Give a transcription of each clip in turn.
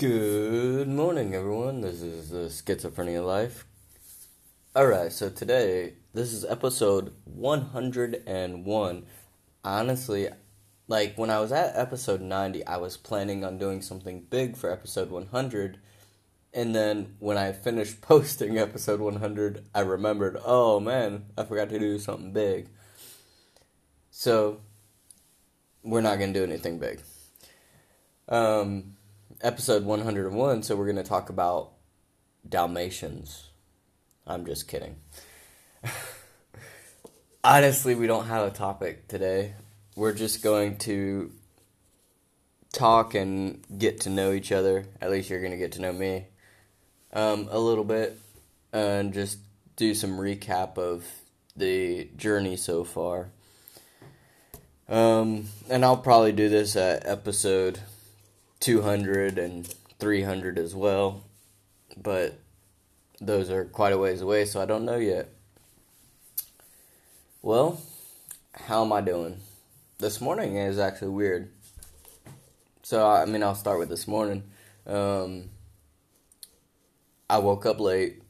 Good morning, everyone. This is the Schizophrenia Life. Alright, so today, this is episode 101. Honestly, like when I was at episode 90, I was planning on doing something big for episode 100. And then when I finished posting episode 100, I remembered, oh man, I forgot to do something big. So, we're not going to do anything big. Um, episode 101, so we're going to talk about Dalmatians. I'm just kidding. Honestly, we don't have a topic today. We're just going to talk and get to know each other. At least you're going to get to know me um, a little bit and just do some recap of the journey so far. Um, and I'll probably do this at episode 200 and 300 as well. But those are quite a ways away, so I don't know yet. Well, how am I doing? This morning is actually weird. So, I mean, I'll start with this morning. Um, I woke up late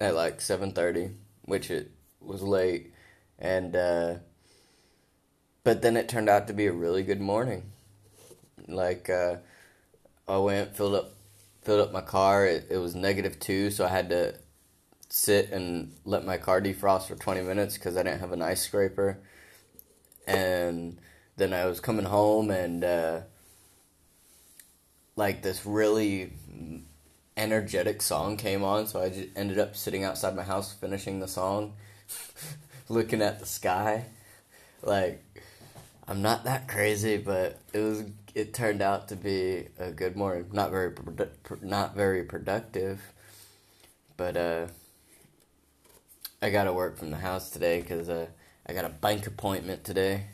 at like 7:30, which it was late, and uh, but then it turned out to be a really good morning. Like uh, I went filled up filled up my car. It, it was negative two, so I had to sit and let my car defrost for 20 minutes because I didn't have an ice scraper. And then I was coming home and uh, like this really energetic song came on, so I just ended up sitting outside my house finishing the song, looking at the sky. Like I'm not that crazy, but it was it turned out to be a good morning. Not very produ- not very productive, but uh, I got to work from the house today because uh, I got a bank appointment today.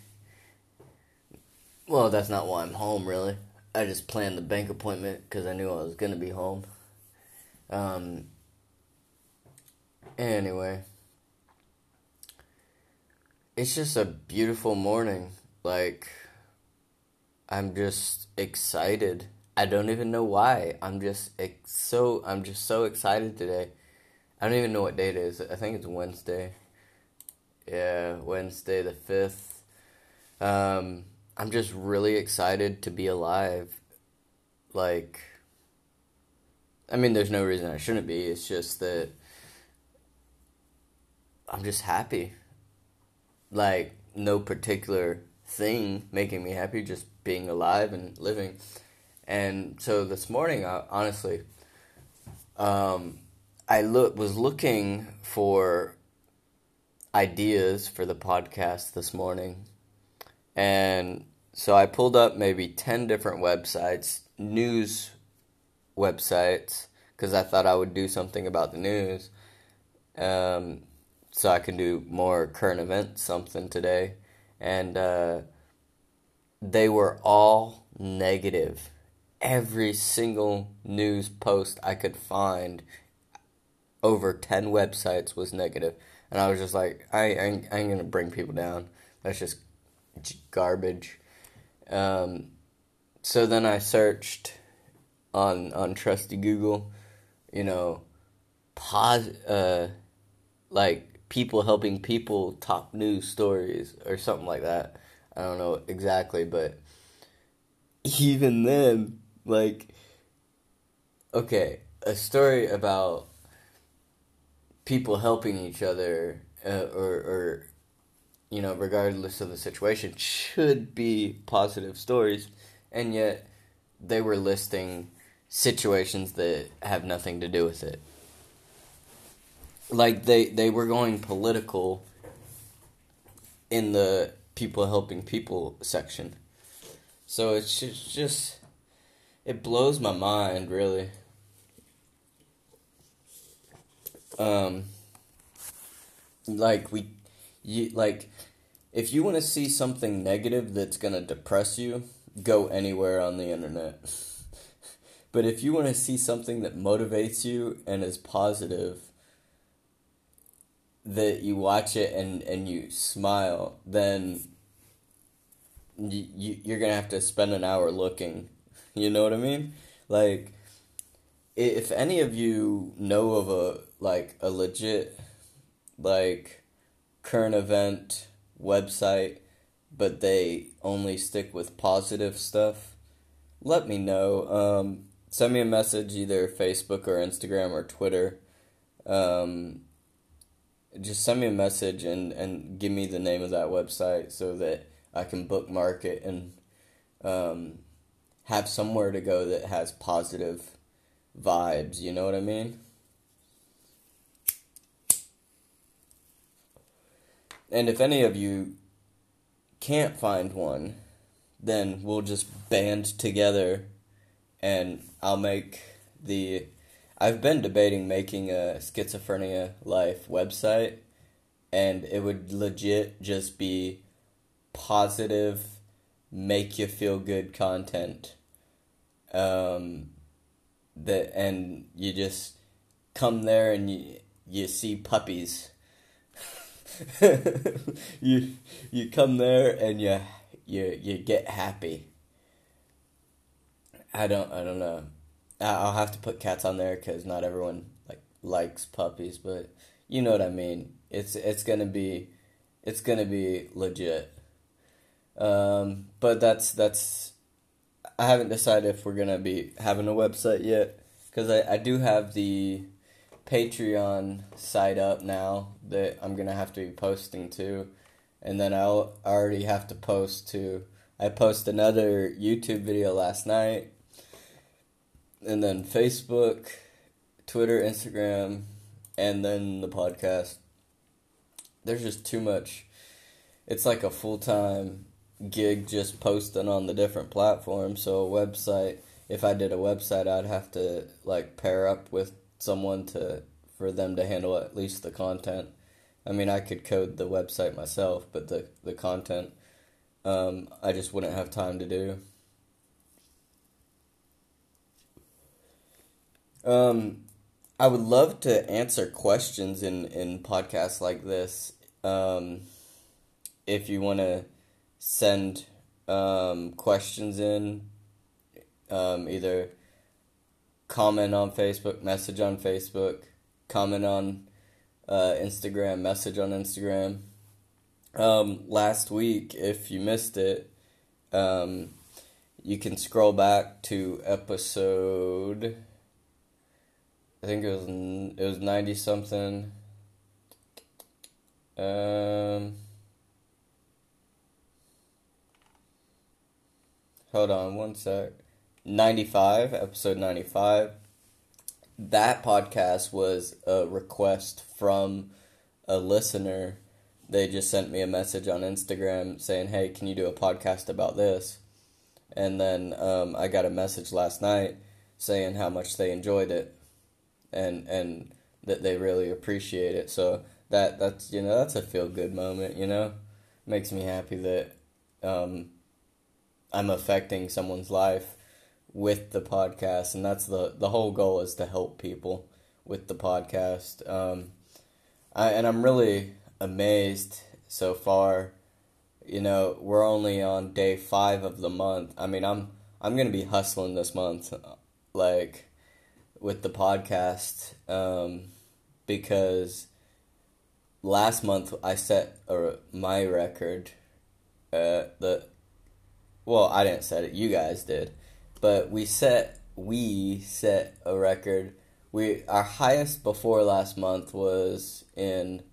Well, that's not why I'm home, really. I just planned the bank appointment because I knew I was gonna be home. Um. Anyway, it's just a beautiful morning. Like I'm just excited. I don't even know why. I'm just ex- so I'm just so excited today. I don't even know what date it is. I think it's Wednesday. Yeah, Wednesday the 5th. Um I'm just really excited to be alive. Like I mean there's no reason I shouldn't be. It's just that I'm just happy. Like no particular thing making me happy, just being alive and living. And so this morning, I, honestly, um, I look was looking for ideas for the podcast this morning, and so I pulled up maybe ten different websites, news websites, because I thought I would do something about the news. Um, so I can do more current events something today and uh, they were all negative. Every single news post I could find over 10 websites was negative. And I was just like, I, I, ain't, I ain't gonna bring people down. That's just garbage. Um, so then I searched on on trusty Google, you know, pos uh, like people helping people top news stories or something like that. I don't know exactly, but even then, like, okay, a story about people helping each other, uh, or, or, you know, regardless of the situation, should be positive stories, and yet they were listing situations that have nothing to do with it like they they were going political in the people helping people section. So it's just, just it blows my mind really. Um like we you like if you want to see something negative that's going to depress you, go anywhere on the internet. but if you want to see something that motivates you and is positive, that you watch it and, and you smile, then you, you you're gonna have to spend an hour looking. You know what I mean? Like if any of you know of a like a legit like current event website but they only stick with positive stuff let me know um, send me a message either facebook or instagram or twitter um, just send me a message and, and give me the name of that website so that i can bookmark it and um, have somewhere to go that has positive vibes, you know what I mean? And if any of you can't find one, then we'll just band together and I'll make the. I've been debating making a Schizophrenia Life website, and it would legit just be positive, make you feel good content. Um, that and you just come there and you you see puppies. you you come there and you you you get happy. I don't I don't know. I'll have to put cats on there because not everyone like likes puppies, but you know what I mean. It's it's gonna be it's gonna be legit. Um, but that's that's I haven't decided if we're gonna be having a website yet because I, I do have the Patreon site up now that I'm gonna have to be posting to, and then I'll already have to post to. I post another YouTube video last night, and then Facebook, Twitter, Instagram, and then the podcast. There's just too much. It's like a full time gig just posting on the different platforms. So a website, if I did a website, I'd have to like pair up with someone to for them to handle at least the content. I mean, I could code the website myself, but the the content, um, I just wouldn't have time to do. Um, I would love to answer questions in in podcasts like this. Um, if you want to send um, questions in, um, either comment on Facebook, message on Facebook, comment on uh, Instagram, message on Instagram. Um, last week, if you missed it, um, you can scroll back to episode. I think it was it was ninety something. Um, hold on one sec. Ninety five, episode ninety five. That podcast was a request from a listener. They just sent me a message on Instagram saying, "Hey, can you do a podcast about this?" And then um, I got a message last night saying how much they enjoyed it and and that they really appreciate it. So that that's you know that's a feel good moment. You know, makes me happy that um, I'm affecting someone's life with the podcast, and that's the the whole goal is to help people with the podcast. Um, I and I'm really amazed so far. You know, we're only on day five of the month. I mean, I'm I'm gonna be hustling this month, like with the podcast um, because last month I set a, my record. Uh, the well, I didn't set it. You guys did, but we set we set a record. We our highest before last month was in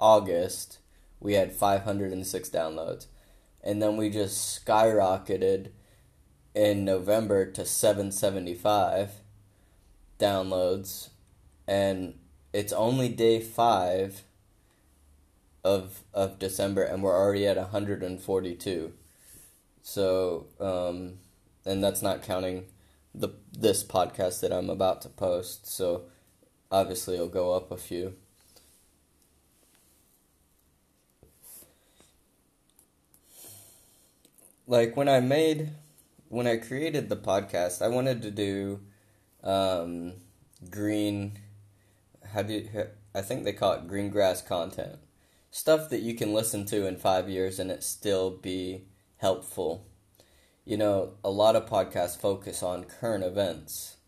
August. We had 506 downloads, and then we just skyrocketed in November to 775 downloads, and it's only day five of of December, and we're already at 142. So, um, and that's not counting the this podcast that I'm about to post. So, obviously, it'll go up a few. Like when I made, when I created the podcast, I wanted to do um, green. How do you, I think they call it green grass content? Stuff that you can listen to in five years and it still be helpful. You know, a lot of podcasts focus on current events,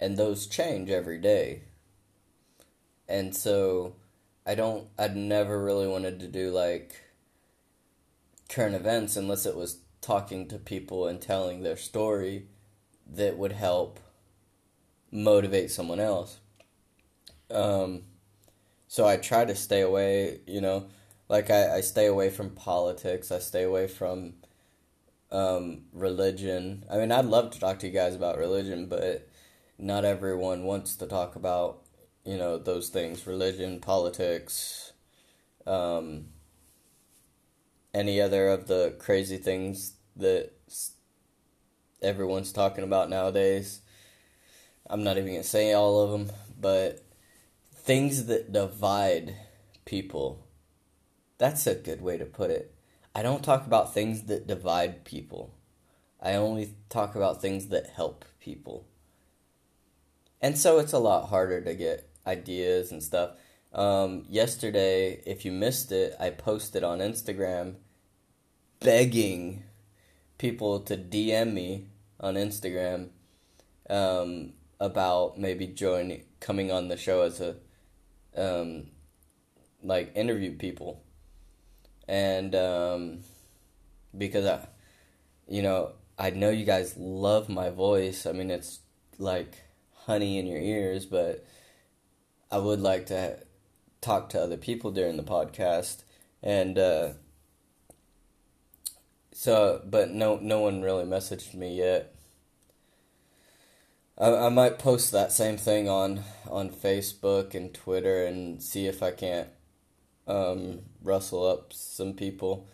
and those change every day. And so I don't I'd never really wanted to do like current events unless it was talking to people and telling their story that would help motivate someone else. Um, so I try to stay away, you know, like I, I stay away from politics, I stay away from um, religion. I mean, I'd love to talk to you guys about religion, but not everyone wants to talk about, you know, those things religion, politics, um, any other of the crazy things that everyone's talking about nowadays. I'm not even going to say all of them, but things that divide people. That's a good way to put it. I don't talk about things that divide people. I only talk about things that help people. And so it's a lot harder to get ideas and stuff. Um, yesterday, if you missed it, I posted on Instagram begging people to DM me on Instagram um, about maybe joining, coming on the show as a, um, like interview people, and um, because I, you know, I know you guys love my voice. I mean, it's like honey in your ears, but I would like to talk to other people during the podcast and. Uh, so, but no, no one really messaged me yet. I, I might post that same thing on on Facebook and Twitter and see if I can't um, rustle up some people.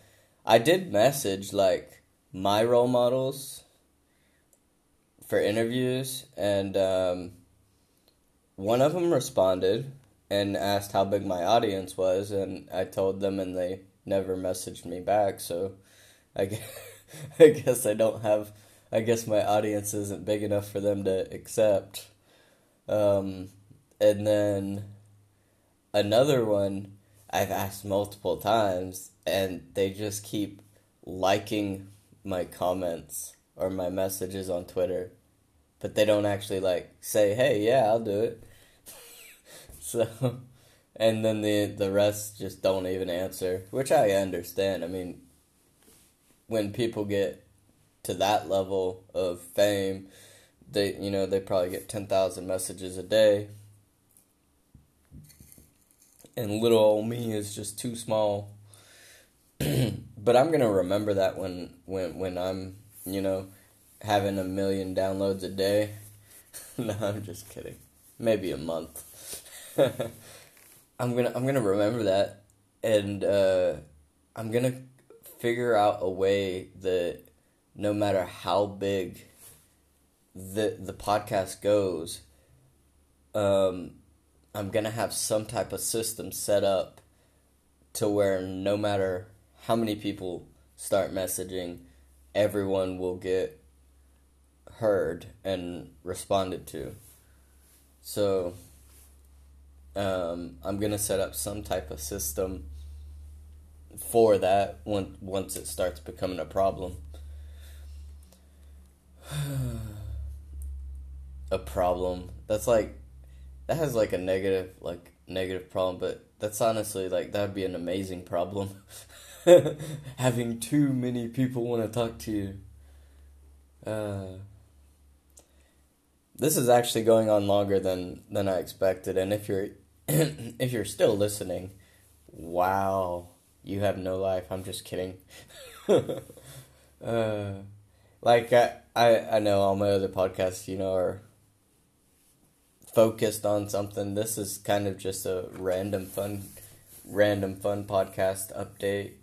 I did message like my role models for interviews, and um, one of them responded and asked how big my audience was, and I told them, and they never messaged me back. So I guess, I guess I don't have. I guess my audience isn't big enough for them to accept. Um, and then another one I've asked multiple times, and they just keep liking my comments or my messages on Twitter, but they don't actually like say, "Hey, yeah, I'll do it." so, and then the the rest just don't even answer, which I understand. I mean, when people get to that level of fame, they you know they probably get ten thousand messages a day, and little old me is just too small. but I'm gonna remember that when when when I'm you know having a million downloads a day. no, I'm just kidding. Maybe a month. I'm gonna I'm gonna remember that, and uh, I'm gonna figure out a way that no matter how big the the podcast goes, um, I'm gonna have some type of system set up to where no matter how many people start messaging, everyone will get heard and responded to. So um, I'm gonna set up some type of system for that once once it starts becoming a problem. a problem. That's like that has like a negative like negative problem, but that's honestly like that'd be an amazing problem. Having too many people want to talk to you. Uh, this is actually going on longer than than I expected, and if you're if you're still listening, wow you have no life. I'm just kidding. uh, like I, I, I know all my other podcasts, you know, are focused on something. This is kind of just a random fun, random fun podcast update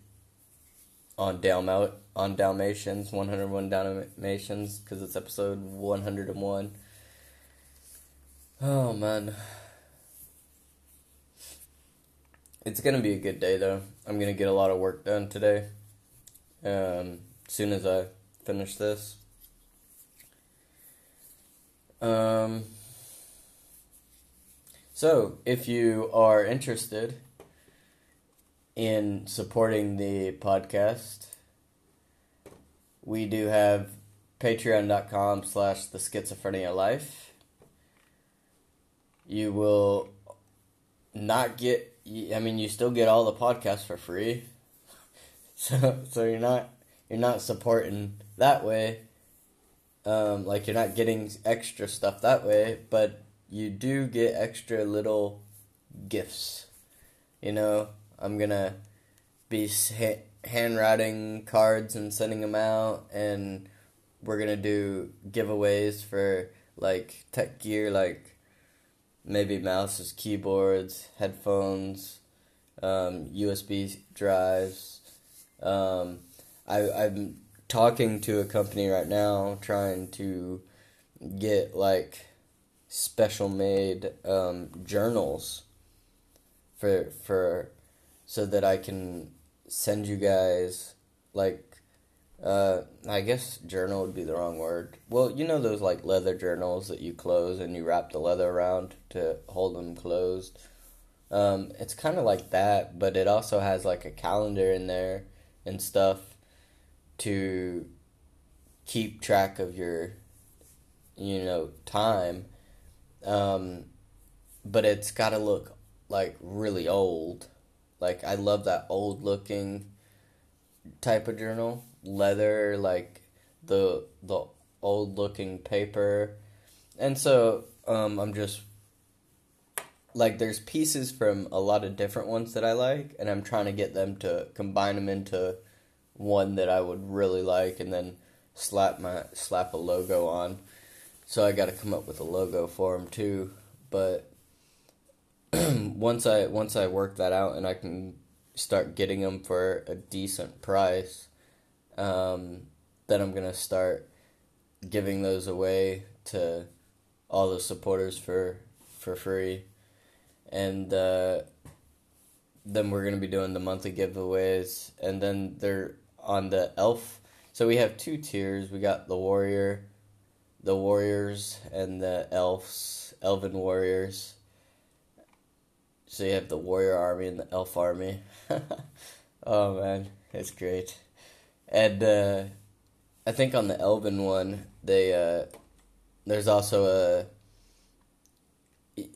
on Dalmat on Dalmatians, 101 Dalmatians, because it's episode 101. Oh man. It's gonna be a good day though. I'm gonna get a lot of work done today. Um, soon as I finish this. Um, so, if you are interested in supporting the podcast, we do have patreon.com slash the schizophrenia life. you will not get. I mean, you still get all the podcasts for free, so so you're not you're not supporting that way. Um, like you're not getting extra stuff that way, but you do get extra little gifts. You know, I'm gonna be handwriting cards and sending them out, and we're gonna do giveaways for like tech gear, like maybe mouses, keyboards, headphones, um, USB drives. Um, I, I'm talking to a company right now trying to get like special made um, journals for for so that I can send you guys like uh, I guess journal would be the wrong word. Well, you know those like leather journals that you close and you wrap the leather around to hold them closed. Um, it's kind of like that, but it also has like a calendar in there and stuff to keep track of your, you know, time. Um, but it's got to look like really old. Like I love that old looking type of journal, leather, like the the old looking paper, and so um, I'm just like there's pieces from a lot of different ones that I like, and I'm trying to get them to combine them into one that I would really like, and then slap my slap a logo on. So I got to come up with a logo for them too, but once I once I work that out and I can start getting them for a decent price, um, then I'm gonna start giving those away to all the supporters for for free, and uh, then we're gonna be doing the monthly giveaways, and then they're on the elf. So we have two tiers. We got the warrior, the warriors, and the elves, elven warriors so you have the warrior army and the elf army. oh man, it's great. And uh, I think on the elven one, they uh, there's also a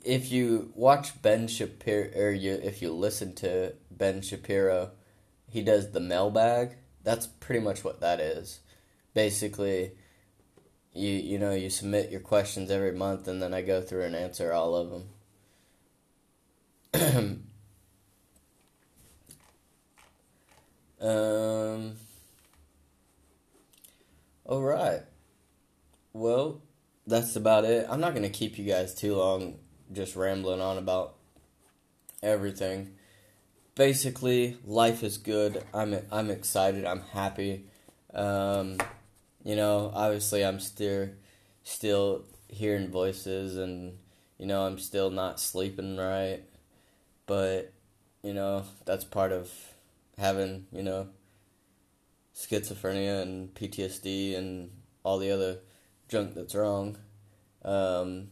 if you watch Ben Shapiro or you if you listen to Ben Shapiro, he does the mailbag. That's pretty much what that is. Basically, you you know you submit your questions every month, and then I go through and answer all of them. um. All right. Well, that's about it. I'm not gonna keep you guys too long, just rambling on about everything. Basically, life is good. I'm I'm excited. I'm happy. Um, you know, obviously, I'm still still hearing voices, and you know, I'm still not sleeping right but you know that's part of having you know schizophrenia and PTSD and all the other junk that's wrong. Um,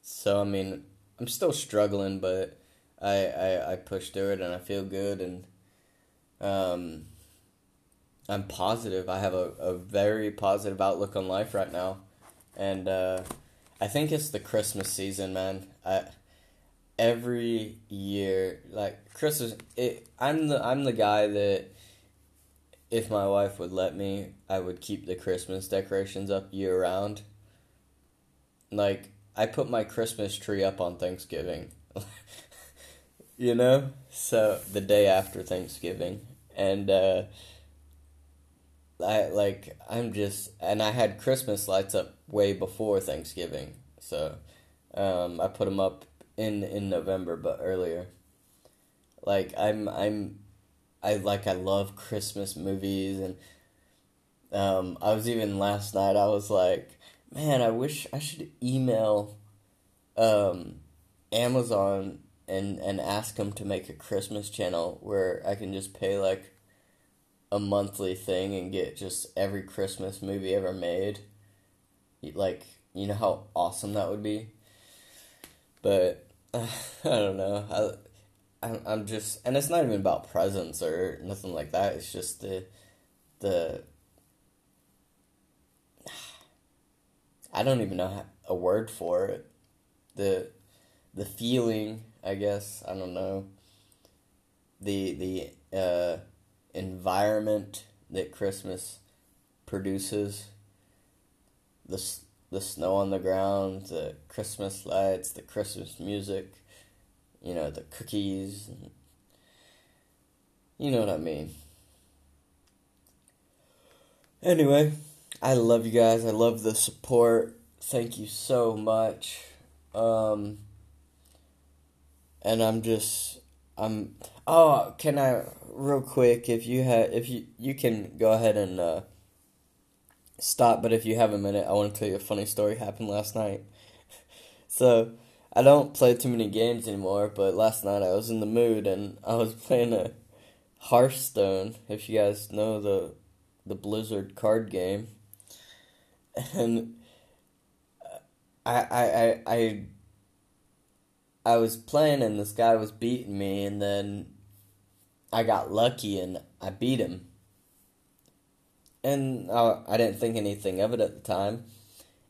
so I mean, I'm still struggling, but I, I I push through it and I feel good and um, I'm positive. I have a, a very positive outlook on life right now, and uh, I think it's the Christmas season, man. I every year, like Christmas, it, I'm the I'm the guy that if my wife would let me, I would keep the Christmas decorations up year round. Like I put my Christmas tree up on Thanksgiving. you know? So the day after Thanksgiving. And uh I like I'm just and I had Christmas lights up way before Thanksgiving. So um I put them up in in November, but earlier. Like I'm I'm I like I love Christmas movies and um I was even last night I was like, man, I wish I should email um Amazon and and ask them to make a Christmas channel where I can just pay like a monthly thing and get just every Christmas movie ever made. Like, you know how awesome that would be? But I don't know. I, I'm, I'm just, and it's not even about presents or nothing like that. It's just the, the. I don't even know a word for it. the the feeling, I guess, I don't know. The the uh, environment that Christmas produces. The the snow on the ground, the Christmas lights, the Christmas music, you know, the cookies. You know what I mean. Anyway, I love you guys. I love the support. Thank you so much. Um, and I'm just I'm oh, can I real quick if you have if you you can go ahead and uh, stop, but if you have a minute, I want to tell you a funny story happened last night. so, I don't play too many games anymore, but last night I was in the mood and I was playing a Hearthstone, if you guys know the the Blizzard card game. And I I I I, I was playing and this guy was beating me and then I got lucky and I beat him. And I, I didn't think anything of it at the time.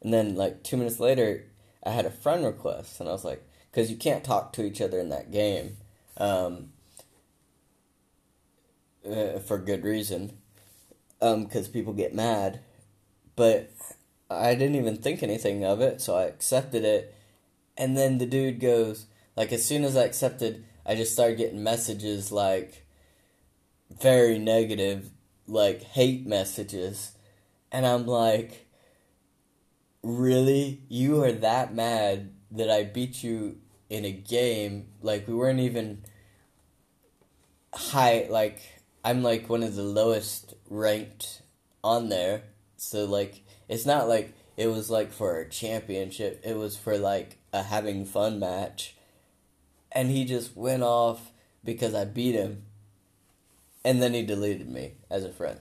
And then like 2 minutes later I had a friend request and I was like cuz you can't talk to each other in that game. Um, uh, for good reason because um, people get mad. But I didn't even think anything of it, so I accepted it. And then the dude goes, like, as soon as I accepted, I just started getting messages like very negative, like hate messages. And I'm like, really? You are that mad that I beat you in a game? Like, we weren't even high, like, I'm like one of the lowest ranked on there. So like it's not like it was like for a championship. It was for like a having fun match. And he just went off because I beat him. And then he deleted me as a friend.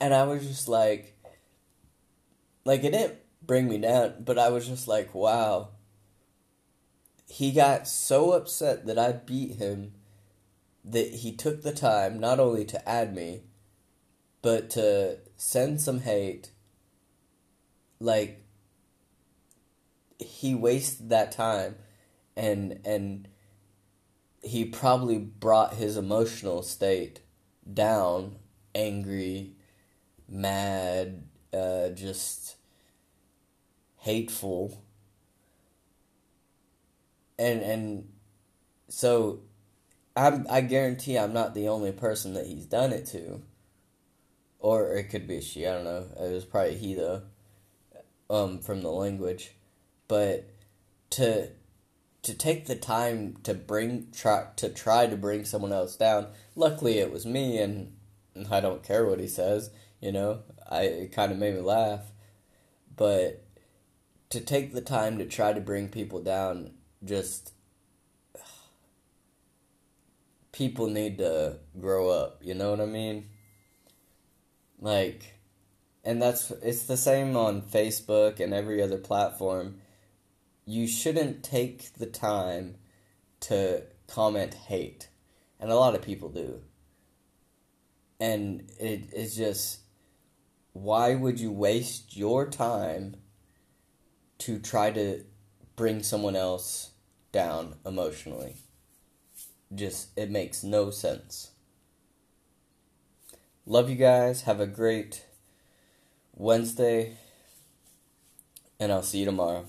And I was just like like it didn't bring me down, but I was just like, wow. He got so upset that I beat him that he took the time not only to add me, but to send some hate. Like he wasted that time, and and he probably brought his emotional state down, angry, mad, uh, just hateful, and and so I'm, I guarantee I'm not the only person that he's done it to. Or it could be she, I don't know. It was probably he though. Um, from the language. But to to take the time to bring try to try to bring someone else down. Luckily it was me and, I don't care what he says, you know. I it kind of made me laugh. But to take the time to try to bring people down just people need to grow up, you know what I mean? Like and that's it's the same on Facebook and every other platform. You shouldn't take the time to comment hate. And a lot of people do. And it is just why would you waste your time to try to bring someone else down emotionally? just it makes no sense. Love you guys. Have a great Wednesday. And I'll see you tomorrow.